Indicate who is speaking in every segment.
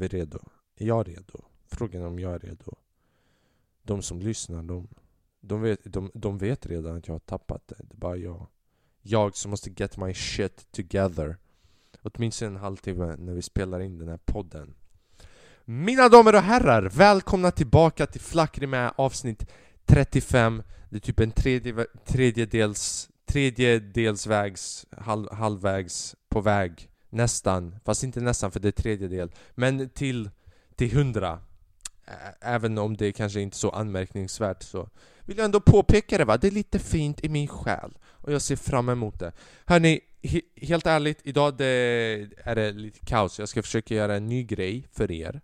Speaker 1: vi redo? Är jag redo? Frågan är om jag är redo. De som lyssnar, de, de, vet, de, de vet redan att jag har tappat det. Det är bara jag. Jag som måste get my shit together. Åtminstone en halvtimme när vi spelar in den här podden. Mina damer och herrar, välkomna tillbaka till Flackri med avsnitt 35 Det är typ en tredje, tredjedels, tredjedelsvägs, halv, halvvägs på väg Nästan, fast inte nästan för det är tredjedel Men till, till 100 Även om det kanske inte är så anmärkningsvärt så vill jag ändå påpeka det va, det är lite fint i min själ och jag ser fram emot det. Hörni, he helt ärligt, idag det är det lite kaos. Jag ska försöka göra en ny grej för er.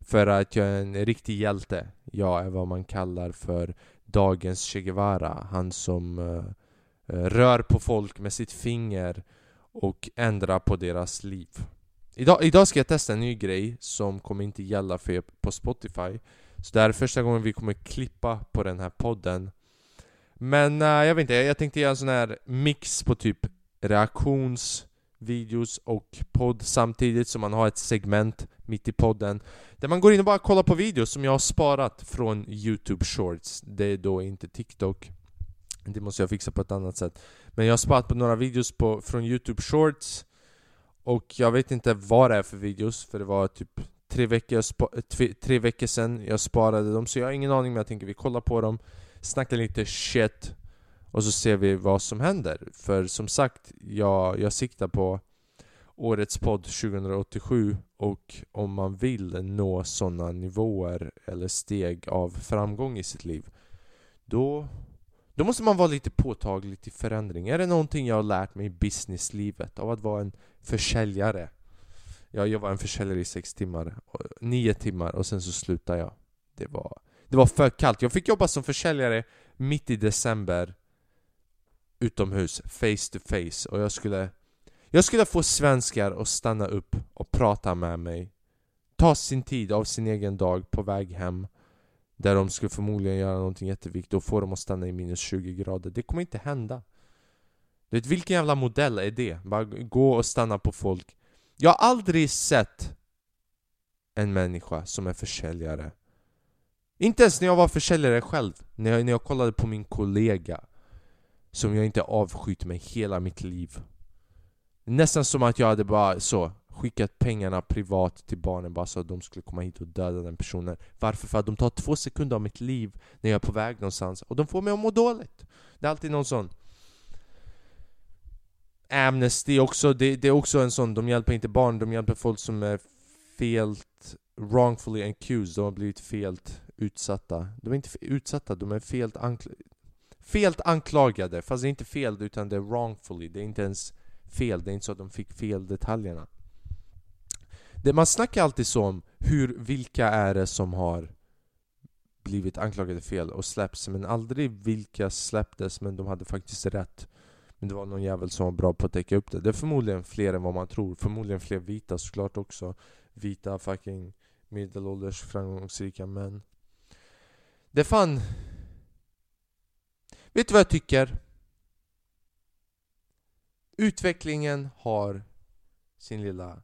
Speaker 1: För att jag är en riktig hjälte. Jag är vad man kallar för dagens Che Guevara. Han som uh, rör på folk med sitt finger och ändra på deras liv. Idag, idag ska jag testa en ny grej som kommer inte gälla för er på Spotify. Så det här är första gången vi kommer klippa på den här podden. Men uh, jag vet inte, jag tänkte göra en sån här mix på typ reaktionsvideos och podd samtidigt som man har ett segment mitt i podden där man går in och bara kollar på videos som jag har sparat från Youtube Shorts. Det är då inte TikTok. Det måste jag fixa på ett annat sätt. Men jag har sparat på några videos på, från Youtube Shorts och jag vet inte vad det är för videos för det var typ tre veckor, tre veckor sedan jag sparade dem så jag har ingen aning men jag tänker vi kollar på dem Snackar lite shit och så ser vi vad som händer. För som sagt, jag, jag siktar på årets podd 2087 och om man vill nå sådana nivåer eller steg av framgång i sitt liv då, då måste man vara lite påtaglig till förändring. Är det någonting jag har lärt mig i businesslivet av att vara en försäljare? Jag var en försäljare i sex timmar, nio timmar och sen så slutade jag. Det var, det var för kallt. Jag fick jobba som försäljare mitt i december utomhus, face to face och jag skulle jag skulle få svenskar att stanna upp och prata med mig Ta sin tid av sin egen dag på väg hem där de skulle förmodligen göra någonting jätteviktigt och få dem att stanna i minus 20 grader. Det kommer inte hända. Du vet vilken jävla modell är det? Bara gå och stanna på folk. Jag har aldrig sett en människa som är försäljare. Inte ens när jag var försäljare själv När jag, när jag kollade på min kollega Som jag inte avskytt med hela mitt liv. Nästan som att jag hade bara så skickat pengarna privat till barnen bara så att de skulle komma hit och döda den personen. Varför? För att de tar två sekunder av mitt liv när jag är på väg någonstans och de får mig att må dåligt. Det är alltid någon sån Amnesty också, det, det är också en sån, de hjälper inte barn, de hjälper folk som är felt wrongfully accused, de har blivit felt utsatta. De är inte utsatta, de är felt, ankl felt anklagade, fast det är inte fel utan det är wrongfully, det är inte ens fel, det är inte så att de fick fel detaljerna. Det, man snackar alltid så om hur, vilka är det som har blivit anklagade fel och släppts, men aldrig vilka släpptes men de hade faktiskt rätt. Men det var någon jävel som var bra på att täcka upp det. Det är förmodligen fler än vad man tror. Förmodligen fler vita såklart också. Vita fucking medelålders framgångsrika män. Det är fan... Vet du vad jag tycker? Utvecklingen har sin lilla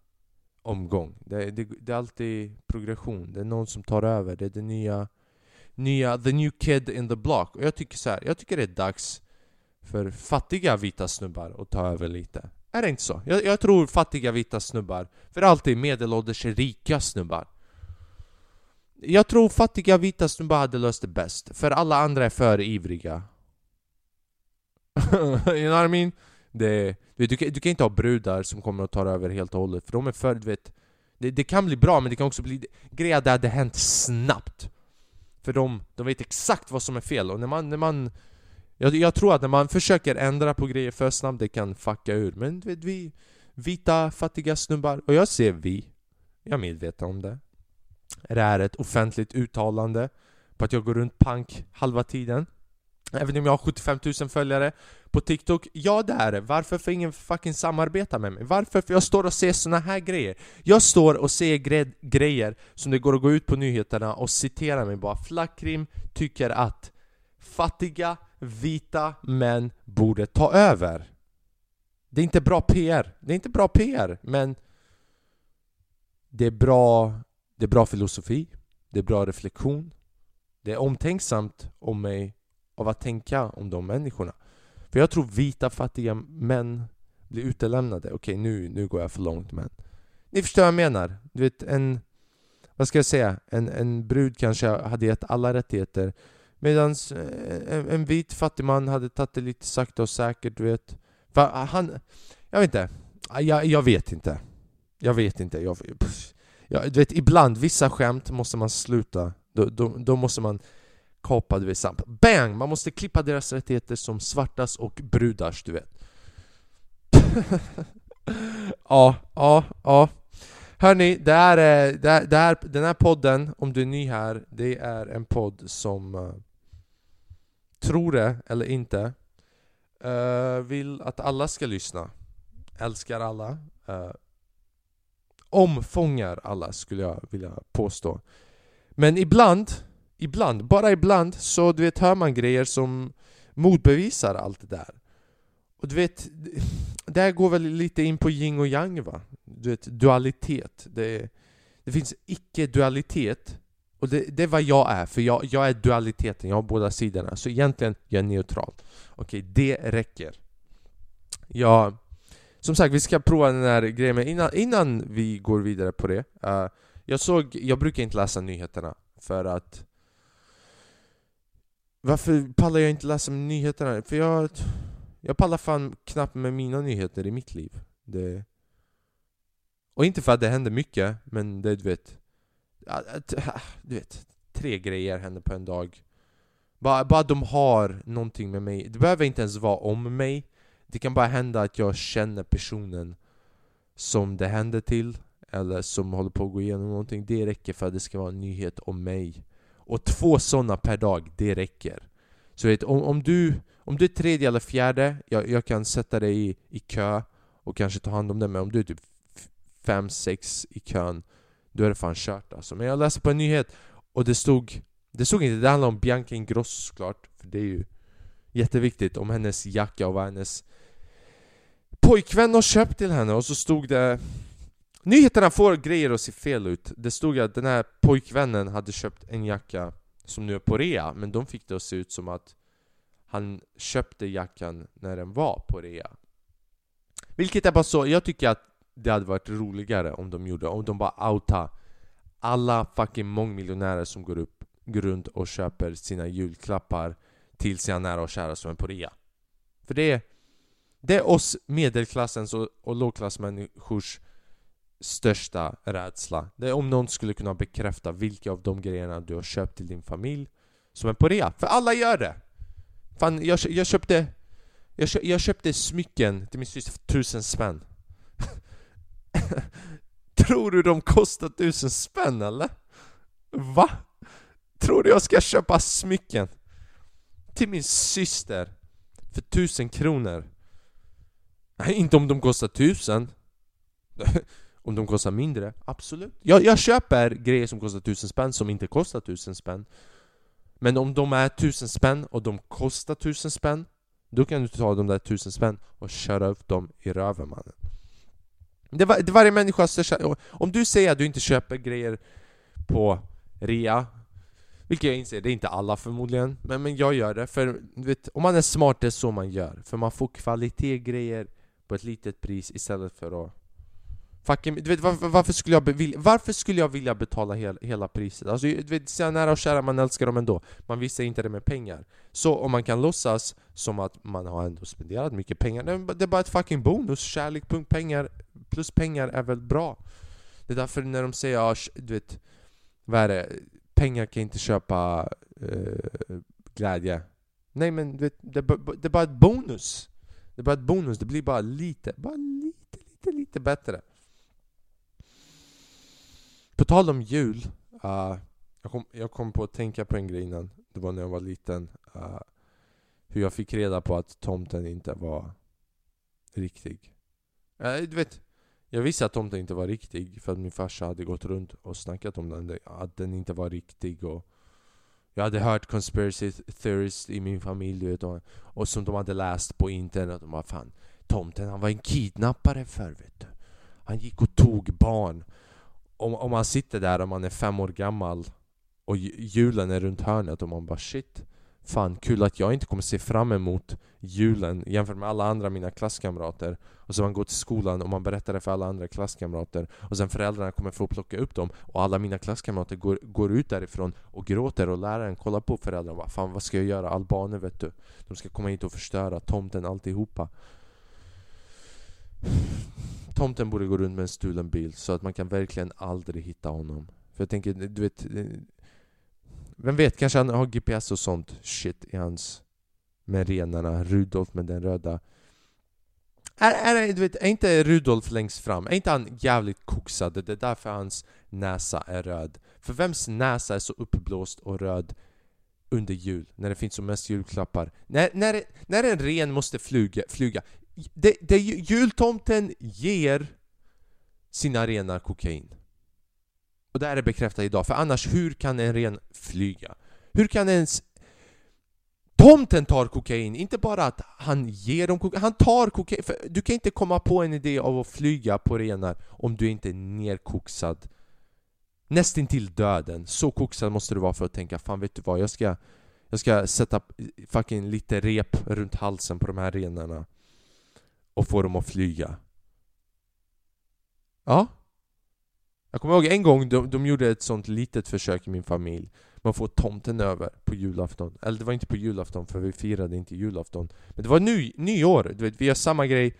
Speaker 1: omgång. Det, det, det, är alltid progression. Det är någon som tar över. Det är det nya, nya the new kid in the block. Och jag tycker så här, jag tycker det är dags för fattiga vita snubbar att ta över lite. Är det inte så? Jag, jag tror fattiga vita snubbar, för alltid medelålders rika snubbar. Jag tror fattiga vita snubbar hade löst det bäst, för alla andra är för ivriga. you know what I mean? Det, du, du, du kan inte ha brudar som kommer att ta över helt och hållet, för de är för, du vet det, det kan bli bra, men det kan också bli grejer där det hänt snabbt. För de, de vet exakt vad som är fel, och när man, när man jag, jag tror att när man försöker ändra på grejer för snabbt, det kan fucka ur. Men du vet, vi vita, fattiga snubbar, och jag ser vi. Jag är medveten om det. Det är ett offentligt uttalande på att jag går runt pank halva tiden. Även om jag har 75 000 följare på TikTok, ja det är det. Varför får ingen fucking samarbeta med mig? Varför? För jag står och ser såna här grejer. Jag står och ser gre grejer som det går att gå ut på nyheterna och citera mig bara. Flackrim tycker att fattiga, vita män borde ta över. Det är inte bra PR. Det är inte bra PR, men det är bra, det är bra filosofi, det är bra reflektion. Det är omtänksamt om mig av att tänka om de människorna. För jag tror vita fattiga män blir utelämnade. Okej, nu, nu går jag för långt men... Ni förstår vad jag menar? Du vet, en... Vad ska jag säga? En, en brud kanske hade gett alla rättigheter Medan eh, en, en, vit fattig man hade tagit det lite sakta och säkert, du vet. För han... Jag vet inte. Jag, jag vet inte. Jag vet inte. Jag, jag, du vet, ibland, vissa skämt måste man sluta. Då, då, då måste man kapade vi. Samt. Bang! Man måste klippa deras rättigheter som svartas och brudars, du vet. ja, ja, ja. Hörni, det är, det, är, det här, den här podden, om du är ny här, det är en podd som uh, tror det eller inte, uh, vill att alla ska lyssna. Älskar alla. Uh, omfångar alla skulle jag vilja påstå. Men ibland, ibland, bara ibland, så du vet hör man grejer som motbevisar allt det där. Och du vet, det här går väl lite in på yin och yang va? Du vet, dualitet. Det, det finns icke-dualitet. Och det, det är vad jag är, för jag, jag är dualiteten, jag har båda sidorna. Så egentligen, jag är neutral. Okej, det räcker. Jag... Som sagt, vi ska prova den här grejen, men innan, innan vi går vidare på det. Uh, jag såg, jag brukar inte läsa nyheterna, för att... Varför pallar jag inte läsa nyheterna? För jag... Jag pallar fan knappt med mina nyheter i mitt liv. Det... Och inte för att det händer mycket, men det du vet... Du vet, tre grejer händer på en dag. Bara, bara de har någonting med mig. Det behöver inte ens vara om mig. Det kan bara hända att jag känner personen som det händer till, eller som håller på att gå igenom någonting. Det räcker för att det ska vara en nyhet om mig. Och två sådana per dag, det räcker. Så vet, om, om, du, om du är tredje eller fjärde, jag, jag kan sätta dig i, i kö och kanske ta hand om det, men om du är typ fem, sex i kön, då är det fan kört alltså. Men jag läste på en nyhet och det stod, det stod inte, det handlade om Bianca Ingrosso såklart, för det är ju jätteviktigt, om hennes jacka och vad hennes pojkvän har köpt till henne och så stod det Nyheterna får grejer att se fel ut. Det stod att den här pojkvännen hade köpt en jacka som nu är på rea, men de fick det att se ut som att han köpte jackan när den var på rea. Vilket är bara så, jag tycker att det hade varit roligare om de gjorde, om de bara outa alla fucking mångmiljonärer som går, upp, går runt och köper sina julklappar till sina nära och kära som är på rea. För det är, det är oss medelklassens och, och lågklassmänniskors största rädsla. Det är om någon skulle kunna bekräfta vilka av de grejerna du har köpt till din familj som är på rea. För alla gör det! Fan, jag, jag köpte... Jag, köpte, jag köpte smycken till min syster för tusen spänn. Tror du de kostar tusen spänn eller? Va? Tror du jag ska köpa smycken? Till min syster? För tusen kronor? Nej, inte om de kostar tusen. om de kostar mindre, absolut. Jag, jag köper grejer som kostar tusen spänn som inte kostar tusen spänn. Men om de är tusen spänn och de kostar tusen spänn Då kan du ta de där tusen spänn och köra upp dem i röven mannen det, var, det varje människas största... Om du säger att du inte köper grejer på rea Vilket jag inser, det är inte alla förmodligen Men, men jag gör det, för vet, om man är smart det är så man gör För man får kvalitetsgrejer på ett litet pris istället för att Fucking, du vet, varför, varför, skulle jag vilja, varför skulle jag vilja betala hel, hela priset? Alltså, du vet, sina nära och kära, man älskar dem ändå. Man visar inte det med pengar. Så om man kan låtsas som att man har ändå spenderat mycket pengar Det är bara ett fucking bonus, kärlek, punkt, pengar Plus pengar är väl bra? Det är därför när de säger, ah, ja, du vet Vad är det? Pengar kan inte köpa eh, glädje. Nej men vet, det, det är bara ett bonus. Det är bara ett bonus, det blir bara lite, bara lite, lite, lite bättre på tal om jul, uh, jag, kom, jag kom på att tänka på en grej innan. Det var när jag var liten. Uh, hur jag fick reda på att tomten inte var riktig. Uh, du vet, jag visste att tomten inte var riktig för att min farsa hade gått runt och snackat om den. Att den inte var riktig och jag hade hört conspiracy theories i min familj vet, och, och som de hade läst på internet. De bara fan, tomten han var en kidnappare förr vet du. Han gick och tog barn om, om man sitter där och man är fem år gammal och julen är runt hörnet och man bara shit Fan kul att jag inte kommer se fram emot julen jämfört med alla andra mina klasskamrater. Och så man går till skolan och man berättar det för alla andra klasskamrater Och sen föräldrarna kommer få plocka upp dem Och alla mina klasskamrater går, går ut därifrån och gråter och läraren kollar på föräldrarna och bara Fan vad ska jag göra? Albaner vet du. De ska komma hit och förstöra tomten alltihopa. Tomten borde gå runt med en stulen bil så att man kan verkligen aldrig hitta honom För jag tänker, du vet eh, vem vet, kanske han har GPS och sånt shit i hans... Med renarna, Rudolf med den röda... Är, är, du vet, är inte Rudolf längst fram? Är inte han jävligt koksad? Det är därför hans näsa är röd. För vems näsa är så uppblåst och röd under jul? När det finns som mest julklappar? När, när, när en ren måste flyga, flyga det, det jultomten ger sina renar kokain. Och det här är bekräftat idag, för annars hur kan en ren flyga? Hur kan ens... Tomten tar kokain, inte bara att han ger dem kokain, han tar kokain. För du kan inte komma på en idé av att flyga på renar om du inte är nerkoksad. Nästintill döden. Så koksad måste du vara för att tänka, fan vet du vad, jag ska... Jag ska sätta fucking lite rep runt halsen på de här renarna. Och få dem att flyga. Ja, jag kommer ihåg en gång de, de gjorde ett sånt litet försök i min familj. Man får tomten över på julafton. Eller det var inte på julafton för vi firade inte julafton. Men det var ny, nyår, du vet, vi gör samma grej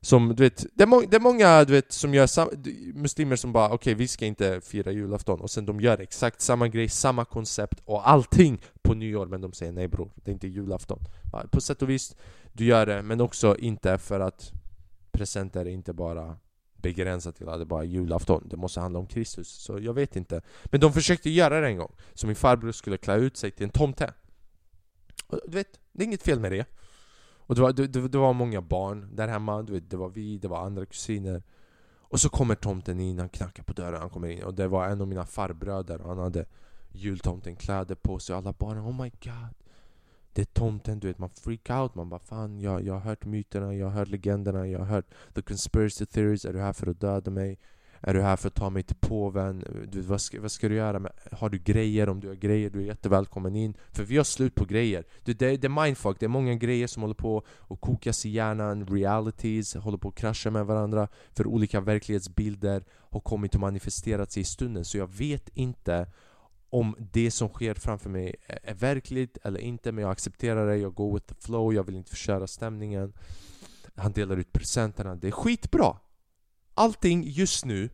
Speaker 1: som, du vet, det är, må, det är många du vet, som gör sam, muslimer som bara okej okay, vi ska inte fira julafton. Och sen de gör exakt samma grej, samma koncept och allting på nyår men de säger nej bror, det är inte julafton. På sätt och vis, du gör det men också inte för att presenter är inte bara begränsat till att det bara är julafton. Det måste handla om Kristus. Så jag vet inte. Men de försökte göra det en gång. Så min farbror skulle klä ut sig till en tomte. Och du vet, det är inget fel med det. Och det var, det, det var många barn där hemma. Du vet, det var vi, det var andra kusiner. Och så kommer tomten in, han knackar på dörren, han kommer in. Och det var en av mina farbröder. Han hade jultomten kläder på sig. Och alla barnen, oh my god. Det är tomten, du vet man freak out, man bara fan jag, jag har hört myterna, jag har hört legenderna, jag har hört the conspiracy theories, är du här för att döda mig? Är du här för att ta mig till påven? Du vet, vad, ska, vad ska du göra? har du grejer? Om du har grejer, du är jättevälkommen in För vi har slut på grejer det, det, det är mindfuck, det är många grejer som håller på att kokas i hjärnan Realities håller på att krascha med varandra För olika verklighetsbilder har kommit och manifesterat sig i stunden Så jag vet inte om det som sker framför mig är verkligt eller inte men jag accepterar det, jag går with the flow, jag vill inte förstöra stämningen. Han delar ut presenterna, det är skitbra! Allting just nu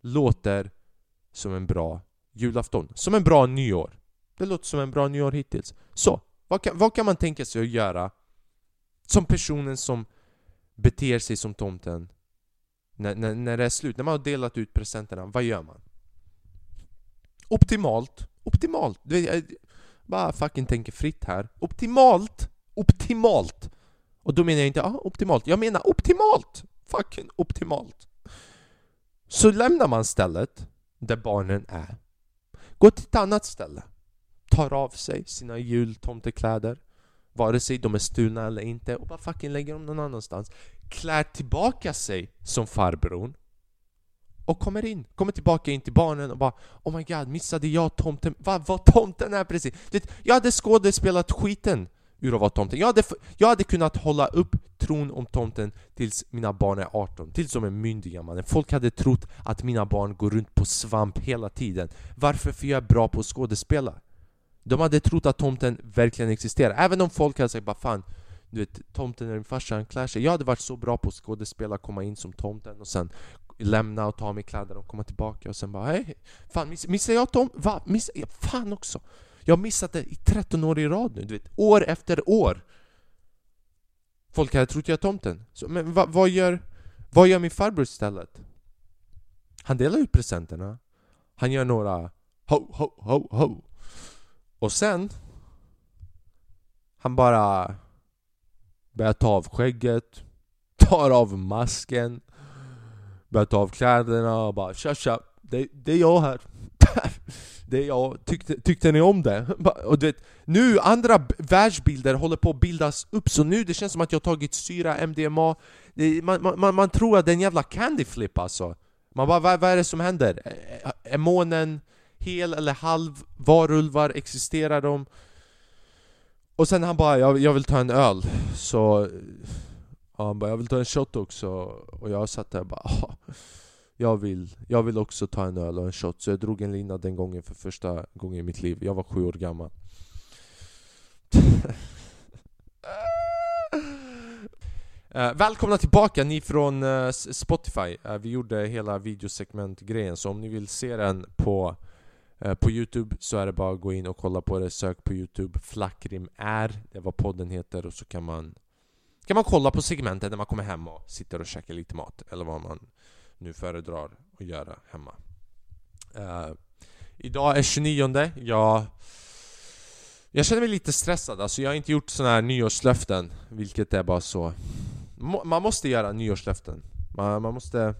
Speaker 1: låter som en bra julafton, som en bra nyår. Det låter som en bra nyår hittills. Så, vad kan, vad kan man tänka sig att göra som personen som beter sig som tomten när, när, när det är slut, när man har delat ut presenterna, vad gör man? Optimalt. Optimalt. Du vet, Jag bara fucking tänker fritt här. Optimalt. Optimalt. Och då menar jag inte ah, optimalt. Jag menar optimalt. Fucking optimalt. Så lämnar man stället där barnen är. Går till ett annat ställe. Tar av sig sina jultomtekläder. Vare sig de är stulna eller inte och bara fucking lägger dem någon annanstans. Klär tillbaka sig som farbrorn och kommer in, kommer tillbaka in till barnen och bara Oh my god, missade jag tomten? Vad var tomten är precis? Det, jag hade skådespelat skiten ur att vara tomten. Jag hade, jag hade kunnat hålla upp tron om tomten tills mina barn är 18, tills de är myndiga mannen. Folk hade trott att mina barn går runt på svamp hela tiden. Varför? För jag är bra på att skådespela. De hade trott att tomten verkligen existerar, även om folk hade sagt bara fan du vet, tomten är din farsa, han klär sig. Jag hade varit så bra på att skådespela, komma in som tomten och sen lämna och ta av mig kläder och komma tillbaka och sen bara hej, fan miss, missade jag Tom? Va? Missade jag? Fan också! Jag har missat det i 13 år i rad nu, du vet, år efter år! Folk hade trott jag är tomten. Så, men va, vad, gör, vad gör min farbror istället? Han delar ut presenterna. Han gör några ho, ho, ho, ho. Och sen... Han bara börjar ta av skägget, tar av masken, Började ta av kläderna och bara tja tja, det, det är jag här Det är jag, tyckte, tyckte ni om det? Och du vet, nu andra världsbilder håller på att bildas upp så nu det känns som att jag tagit syra, MDMA det, man, man, man tror att det är en jävla candy flip alltså Man bara, vad, vad är det som händer? Är, är månen hel eller halv? Varulvar? Existerar de? Och sen han bara, jag, jag vill ta en öl, så... Ja, han bara, jag vill ta en shot också. Och jag satt där och bara, jag vill, jag vill också ta en öl och en shot. Så jag drog en lina den gången för första gången i mitt liv. Jag var sju år gammal. Uh, välkomna tillbaka ni från uh, Spotify. Uh, vi gjorde hela videosegmentgrejen så om ni vill se den på, på Youtube så är det bara att gå in och kolla på det. Sök på Youtube, Flackrim är, det är vad podden heter och så kan man kan man kolla på segmentet när man kommer hem och sitter och käkar lite mat eller vad man nu föredrar att göra hemma. Uh, idag är 29 jag jag känner mig lite stressad, alltså jag har inte gjort såna här nyårslöften Vilket är bara så. Man måste göra nyårslöften. Man, man måste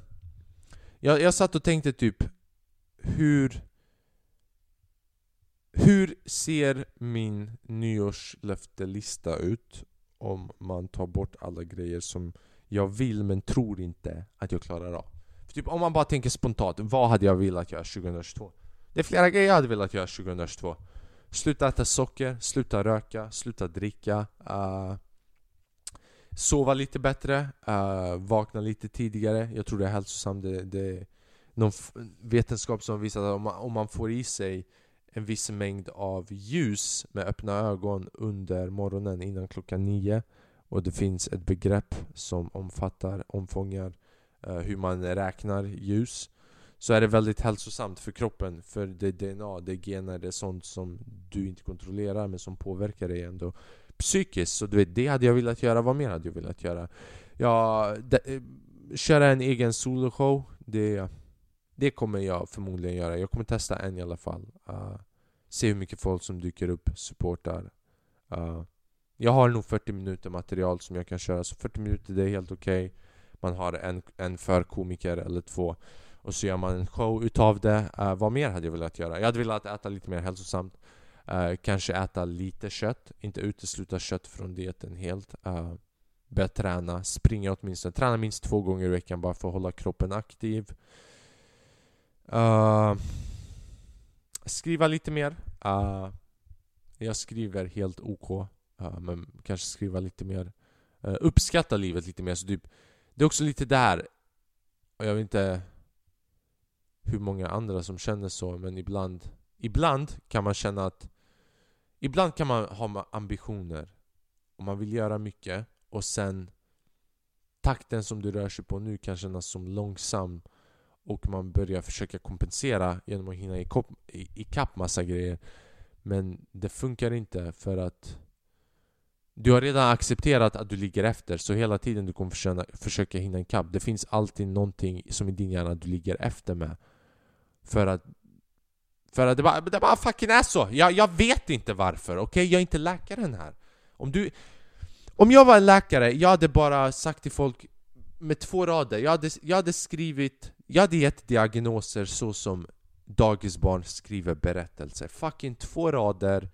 Speaker 1: jag, jag satt och tänkte typ Hur Hur ser min nyårslöftelista ut? Om man tar bort alla grejer som jag vill men tror inte att jag klarar av. För typ om man bara tänker spontant, vad hade jag velat göra 2022? Det är flera grejer jag hade velat göra 2022 Sluta äta socker, sluta röka, sluta dricka uh, Sova lite bättre, uh, vakna lite tidigare. Jag tror det är hälsosamt. Det, det är någon vetenskap som visar att om man, om man får i sig en viss mängd av ljus med öppna ögon under morgonen innan klockan nio och det finns ett begrepp som omfattar, omfångar eh, hur man räknar ljus så är det väldigt hälsosamt för kroppen för det är DNA, det är gener, det är sånt som du inte kontrollerar men som påverkar dig ändå psykiskt. Så du vet, det hade jag velat göra. Vad mer hade jag velat göra? Ja, de, eh, köra en egen soloshow. Det, det kommer jag förmodligen göra. Jag kommer testa en i alla fall. Uh, se hur mycket folk som dyker upp, supportar. Uh, jag har nog 40 minuter material som jag kan köra, så 40 minuter det är helt okej. Man har en, en för komiker eller två och så gör man en show utav det. Uh, vad mer hade jag velat göra? Jag hade velat äta lite mer hälsosamt. Uh, kanske äta lite kött, inte utesluta kött från dieten helt. Uh, börja träna, springa åtminstone. Träna minst två gånger i veckan bara för att hålla kroppen aktiv. Uh, skriva lite mer. Uh, jag skriver helt OK. Uh, men kanske skriva lite mer. Uh, uppskatta livet lite mer. Så typ, det är också lite där. Och jag vet inte hur många andra som känner så men ibland Ibland kan man känna att Ibland kan man ha ambitioner och man vill göra mycket och sen Takten som du rör sig på nu kan kännas som långsam och man börjar försöka kompensera genom att hinna ikapp, massa grejer Men det funkar inte för att Du har redan accepterat att du ligger efter så hela tiden du kommer försöka, försöka hinna ikapp Det finns alltid någonting som i din hjärna du ligger efter med för att För att det bara, det bara fucking är så! Jag, jag vet inte varför, okej? Jag är inte läkaren här Om du... Om jag var en läkare, jag hade bara sagt till folk med två rader Jag hade, jag hade skrivit... Jag hade gett diagnoser så som dagisbarn skriver berättelser Fucking två rader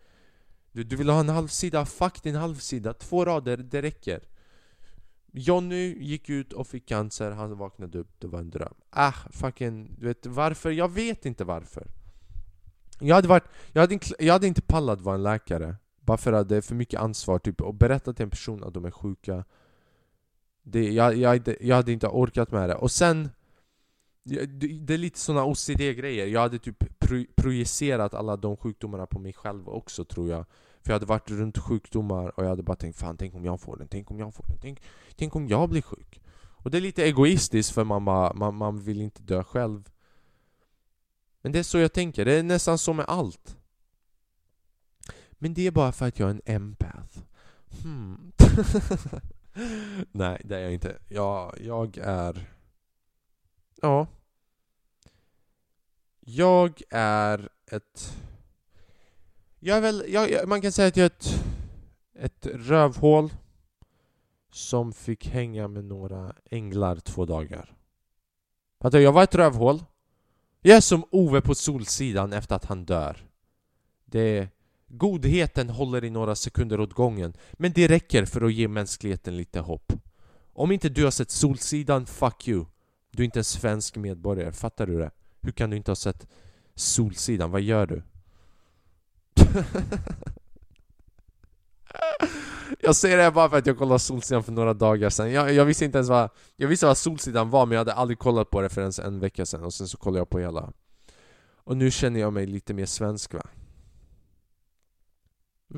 Speaker 1: du, du vill ha en halvsida? Fuck din halvsida Två rader, det räcker Jonny gick ut och fick cancer, han vaknade upp, det var en dröm. Ah, fucking, du vet varför? Jag vet inte varför. Jag hade, varit, jag, hade inte, jag hade inte pallat vara en läkare. Bara för att det är för mycket ansvar, typ, och berätta till en person att de är sjuka. Det, jag, jag, jag hade inte orkat med det. Och sen, det det är lite såna OCD-grejer. Jag hade typ pro, projicerat alla de sjukdomarna på mig själv också tror jag. För jag hade varit runt sjukdomar och jag hade bara tänkt Fan, tänk om jag får den, tänk om jag får den, tänk, tänk om jag blir sjuk. Och det är lite egoistiskt för man, bara, man, man vill inte dö själv. Men det är så jag tänker, det är nästan så med allt. Men det är bara för att jag är en empath. Hmm. Nej, det är jag inte. Jag, jag är... Ja. Jag är ett... Jag är väl... Jag, jag, man kan säga att jag är ett, ett rövhål som fick hänga med några änglar två dagar. Fattar? Jag var ett rövhål. Jag är som Ove på Solsidan efter att han dör. Det... Godheten håller i några sekunder åt gången, men det räcker för att ge mänskligheten lite hopp. Om inte du har sett Solsidan, fuck you. Du är inte en svensk medborgare, fattar du det? Hur kan du inte ha sett Solsidan? Vad gör du? jag säger det här bara för att jag kollade Solsidan för några dagar sedan jag, jag, visste inte ens vad Jag visste vad Solsidan var men jag hade aldrig kollat på det förrän en vecka sedan och sen så kollade jag på hela Och nu känner jag mig lite mer svensk va?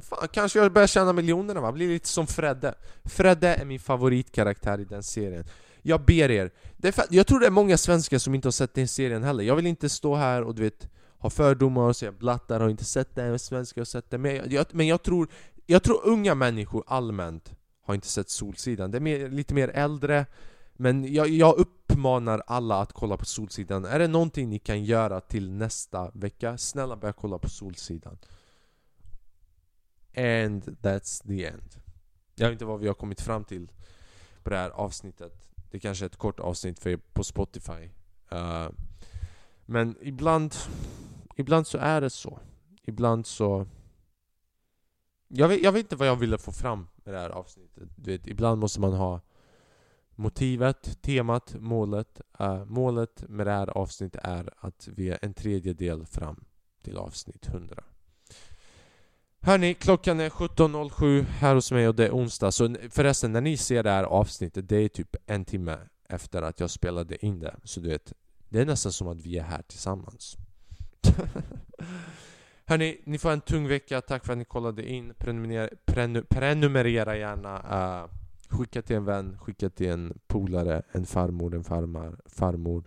Speaker 1: Fan, kanske jag börjar tjäna miljonerna va? Blir lite som Fredde Fredde är min favoritkaraktär i den serien Jag ber er för, Jag tror det är många svenskar som inte har sett den serien heller Jag vill inte stå här och du vet ha fördomar och säga blattar har inte sett den, svenskar har sett den men jag, men jag tror jag tror unga människor allmänt har inte sett Solsidan. Det är mer, lite mer äldre. Men jag, jag, uppmanar alla att kolla på Solsidan. Är det någonting ni kan göra till nästa vecka? Snälla börja kolla på Solsidan. And that's the end. Jag vet inte vad vi har kommit fram till på det här avsnittet. Det kanske är ett kort avsnitt för er på Spotify. Uh, men ibland, ibland så är det så. Ibland så jag vet, jag vet inte vad jag ville få fram med det här avsnittet. Du vet, ibland måste man ha motivet, temat, målet. Uh, målet med det här avsnittet är att vi är en tredjedel fram till avsnitt 100. Hörni, klockan är 17.07 här hos mig och det är onsdag. Så förresten, när ni ser det här avsnittet, det är typ en timme efter att jag spelade in det. Så du vet, det är nästan som att vi är här tillsammans. Hörni, ni får en tung vecka. Tack för att ni kollade in. Prenumerera, prenu, prenumerera gärna. Uh, skicka till en vän, skicka till en polare, en farmor, en farmar, farmor,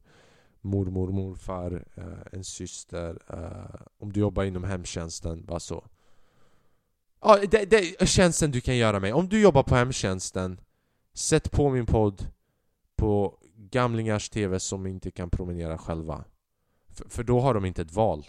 Speaker 1: mormor, morfar, uh, en syster. Uh, om du jobbar inom hemtjänsten, bara så. Ja, det, det är tjänsten du kan göra mig. Om du jobbar på hemtjänsten, sätt på min podd på gamlingars TV som inte kan promenera själva. För, för då har de inte ett val.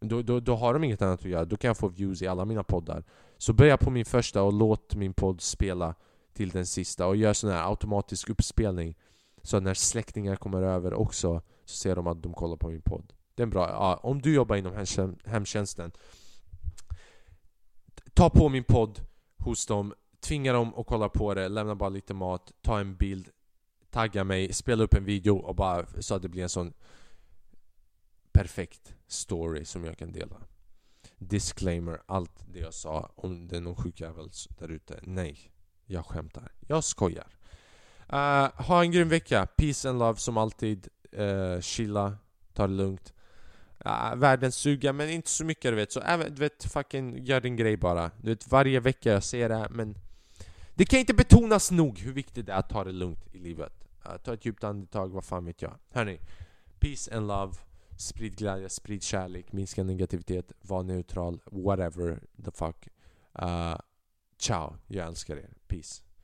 Speaker 1: Då, då, då har de inget annat att göra, då kan jag få views i alla mina poddar. Så börja på min första och låt min podd spela till den sista och gör sån här automatisk uppspelning. Så att när släktingar kommer över också så ser de att de kollar på min podd. Det är bra. Ja, om du jobbar inom hemtjänsten Ta på min podd hos dem, tvinga dem att kolla på det, lämna bara lite mat, ta en bild, tagga mig, spela upp en video och bara så att det blir en sån perfekt story som jag kan dela. Disclaimer, allt det jag sa om det är någon sjukjävel där ute. Nej, jag skämtar. Jag skojar. Uh, ha en grym vecka. Peace and love som alltid. Uh, chilla, ta det lugnt. Uh, världens suga, men inte så mycket du vet. Så även, du vet, fucking gör din grej bara. Du vet, varje vecka jag ser det men det kan inte betonas nog hur viktigt det är att ta det lugnt i livet. Uh, ta ett djupt andetag, vad fan vet jag. Hörni, peace and love. Sprid glädje, sprid kärlek, minska negativitet, var neutral, whatever the fuck. Uh, ciao, jag älskar er. Peace.